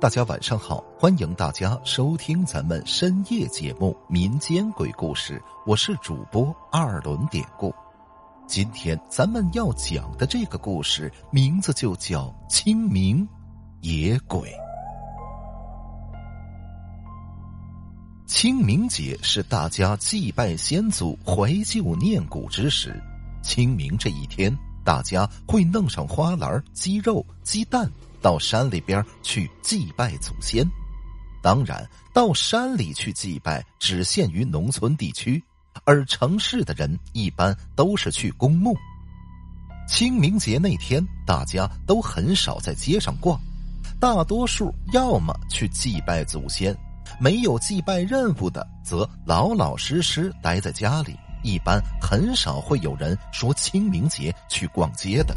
大家晚上好，欢迎大家收听咱们深夜节目《民间鬼故事》，我是主播二轮典故。今天咱们要讲的这个故事名字就叫清明野鬼。清明节是大家祭拜先祖、怀旧念古之时。清明这一天，大家会弄上花篮、鸡肉、鸡蛋。到山里边去祭拜祖先，当然，到山里去祭拜只限于农村地区，而城市的人一般都是去公墓。清明节那天，大家都很少在街上逛，大多数要么去祭拜祖先，没有祭拜任务的，则老老实实待在家里。一般很少会有人说清明节去逛街的。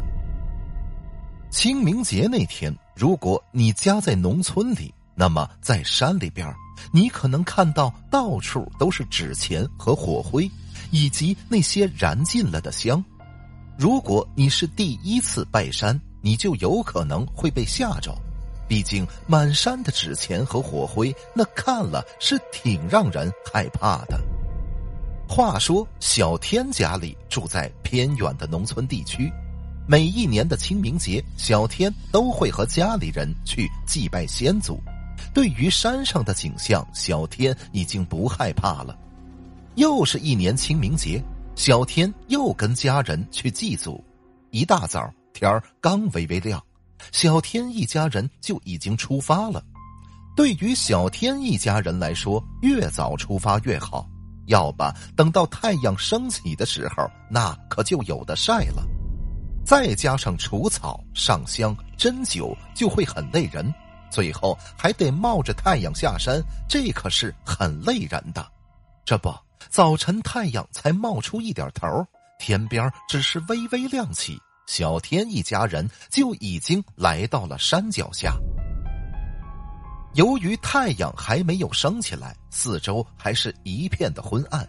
清明节那天，如果你家在农村里，那么在山里边，你可能看到到处都是纸钱和火灰，以及那些燃尽了的香。如果你是第一次拜山，你就有可能会被吓着，毕竟满山的纸钱和火灰，那看了是挺让人害怕的。话说，小天家里住在偏远的农村地区。每一年的清明节，小天都会和家里人去祭拜先祖。对于山上的景象，小天已经不害怕了。又是一年清明节，小天又跟家人去祭祖。一大早，天儿刚微微亮，小天一家人就已经出发了。对于小天一家人来说，越早出发越好，要不等到太阳升起的时候，那可就有的晒了。再加上除草、上香、针灸，就会很累人。最后还得冒着太阳下山，这可是很累人的。这不，早晨太阳才冒出一点头，天边只是微微亮起，小天一家人就已经来到了山脚下。由于太阳还没有升起来，四周还是一片的昏暗，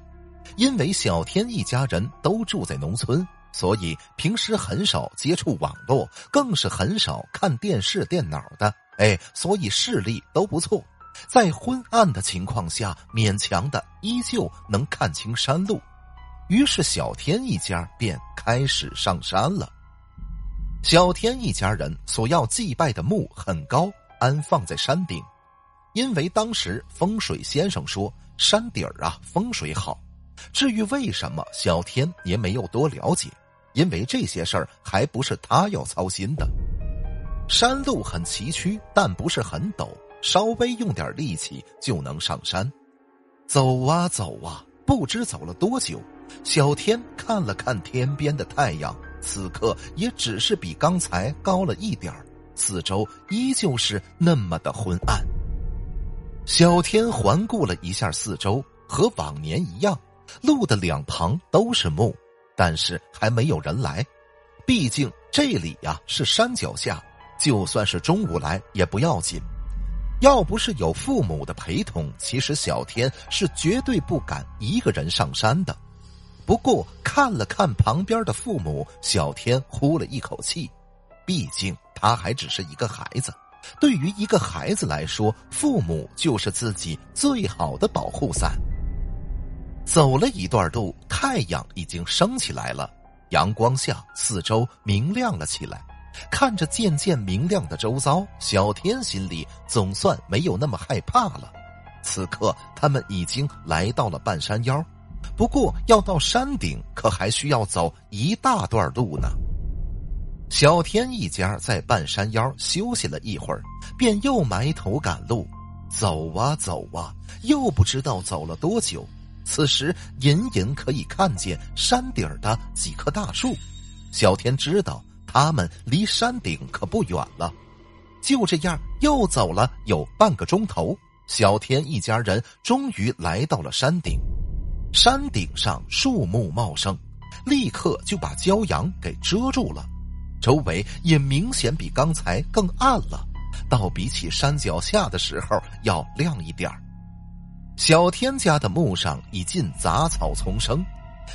因为小天一家人都住在农村。所以平时很少接触网络，更是很少看电视、电脑的。哎，所以视力都不错，在昏暗的情况下，勉强的依旧能看清山路。于是小天一家便开始上山了。小天一家人所要祭拜的墓很高，安放在山顶，因为当时风水先生说山顶儿啊风水好。至于为什么，小天也没有多了解。因为这些事儿还不是他要操心的，山路很崎岖，但不是很陡，稍微用点力气就能上山。走啊走啊，不知走了多久，小天看了看天边的太阳，此刻也只是比刚才高了一点四周依旧是那么的昏暗。小天环顾了一下四周，和往年一样，路的两旁都是墓。但是还没有人来，毕竟这里呀是山脚下，就算是中午来也不要紧。要不是有父母的陪同，其实小天是绝对不敢一个人上山的。不过看了看旁边的父母，小天呼了一口气，毕竟他还只是一个孩子。对于一个孩子来说，父母就是自己最好的保护伞。走了一段路，太阳已经升起来了，阳光下四周明亮了起来。看着渐渐明亮的周遭，小天心里总算没有那么害怕了。此刻，他们已经来到了半山腰，不过要到山顶，可还需要走一大段路呢。小天一家在半山腰休息了一会儿，便又埋头赶路，走啊走啊，又不知道走了多久。此时，隐隐可以看见山顶的几棵大树。小天知道他们离山顶可不远了。就这样，又走了有半个钟头，小天一家人终于来到了山顶。山顶上树木茂盛，立刻就把骄阳给遮住了，周围也明显比刚才更暗了，倒比起山脚下的时候要亮一点儿。小天家的墓上已尽杂草丛生，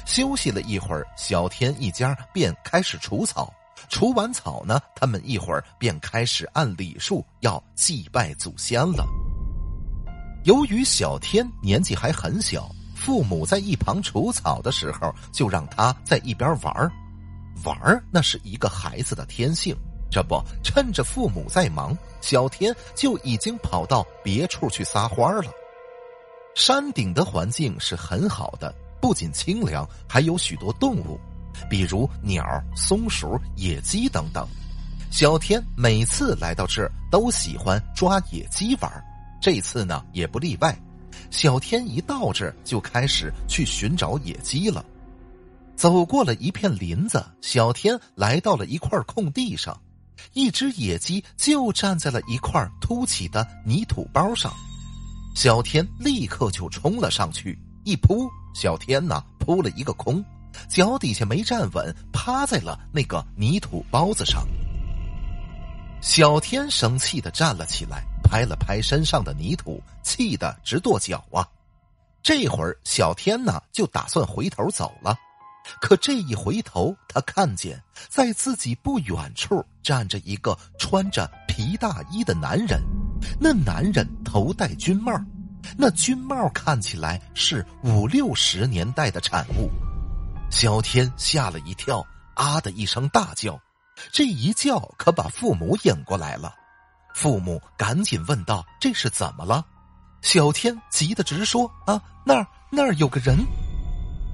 休息了一会儿，小天一家便开始除草。除完草呢，他们一会儿便开始按礼数要祭拜祖先了。由于小天年纪还很小，父母在一旁除草的时候，就让他在一边玩。玩那是一个孩子的天性。这不，趁着父母在忙，小天就已经跑到别处去撒欢了。山顶的环境是很好的，不仅清凉，还有许多动物。比如鸟、松鼠、野鸡等等，小天每次来到这儿都喜欢抓野鸡玩这次呢也不例外。小天一到这儿就开始去寻找野鸡了。走过了一片林子，小天来到了一块空地上，一只野鸡就站在了一块凸起的泥土包上。小天立刻就冲了上去，一扑，小天呢扑了一个空。脚底下没站稳，趴在了那个泥土包子上。小天生气的站了起来，拍了拍身上的泥土，气得直跺脚啊！这会儿小天呢，就打算回头走了，可这一回头，他看见在自己不远处站着一个穿着皮大衣的男人。那男人头戴军帽，那军帽看起来是五六十年代的产物。小天吓了一跳，啊的一声大叫，这一叫可把父母引过来了。父母赶紧问道：“这是怎么了？”小天急得直说：“啊，那儿那儿有个人。”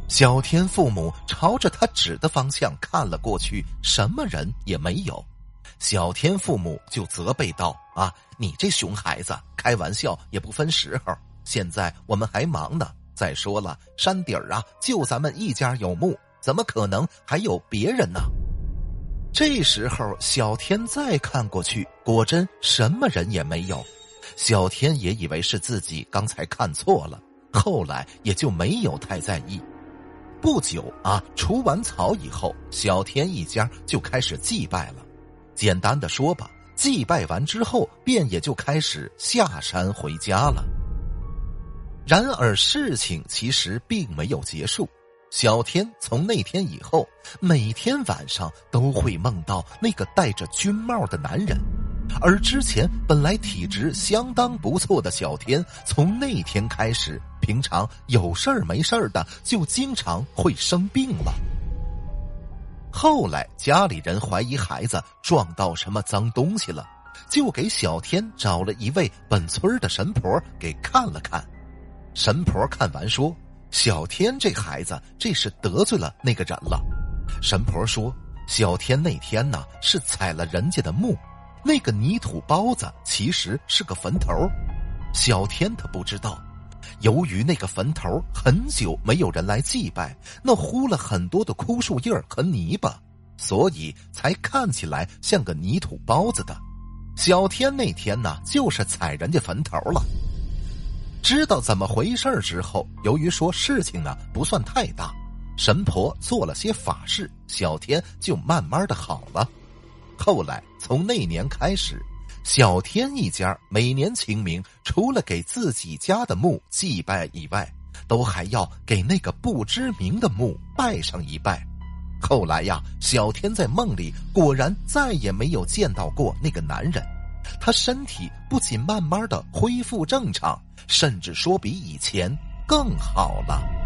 小天父母朝着他指的方向看了过去，什么人也没有。小天父母就责备道：“啊，你这熊孩子，开玩笑也不分时候。现在我们还忙呢。”再说了，山底儿啊，就咱们一家有墓，怎么可能还有别人呢？这时候，小天再看过去，果真什么人也没有。小天也以为是自己刚才看错了，后来也就没有太在意。不久啊，除完草以后，小天一家就开始祭拜了。简单的说吧，祭拜完之后，便也就开始下山回家了。然而事情其实并没有结束，小天从那天以后，每天晚上都会梦到那个戴着军帽的男人，而之前本来体质相当不错的小天，从那天开始，平常有事儿没事儿的就经常会生病了。后来家里人怀疑孩子撞到什么脏东西了，就给小天找了一位本村的神婆给看了看。神婆看完说：“小天这孩子，这是得罪了那个人了。”神婆说：“小天那天呢，是踩了人家的墓，那个泥土包子其实是个坟头。小天他不知道，由于那个坟头很久没有人来祭拜，那糊了很多的枯树叶和泥巴，所以才看起来像个泥土包子的。小天那天呢，就是踩人家坟头了。”知道怎么回事之后，由于说事情呢不算太大，神婆做了些法事，小天就慢慢的好了。后来从那年开始，小天一家每年清明，除了给自己家的墓祭拜以外，都还要给那个不知名的墓拜上一拜。后来呀，小天在梦里果然再也没有见到过那个男人。他身体不仅慢慢的恢复正常，甚至说比以前更好了。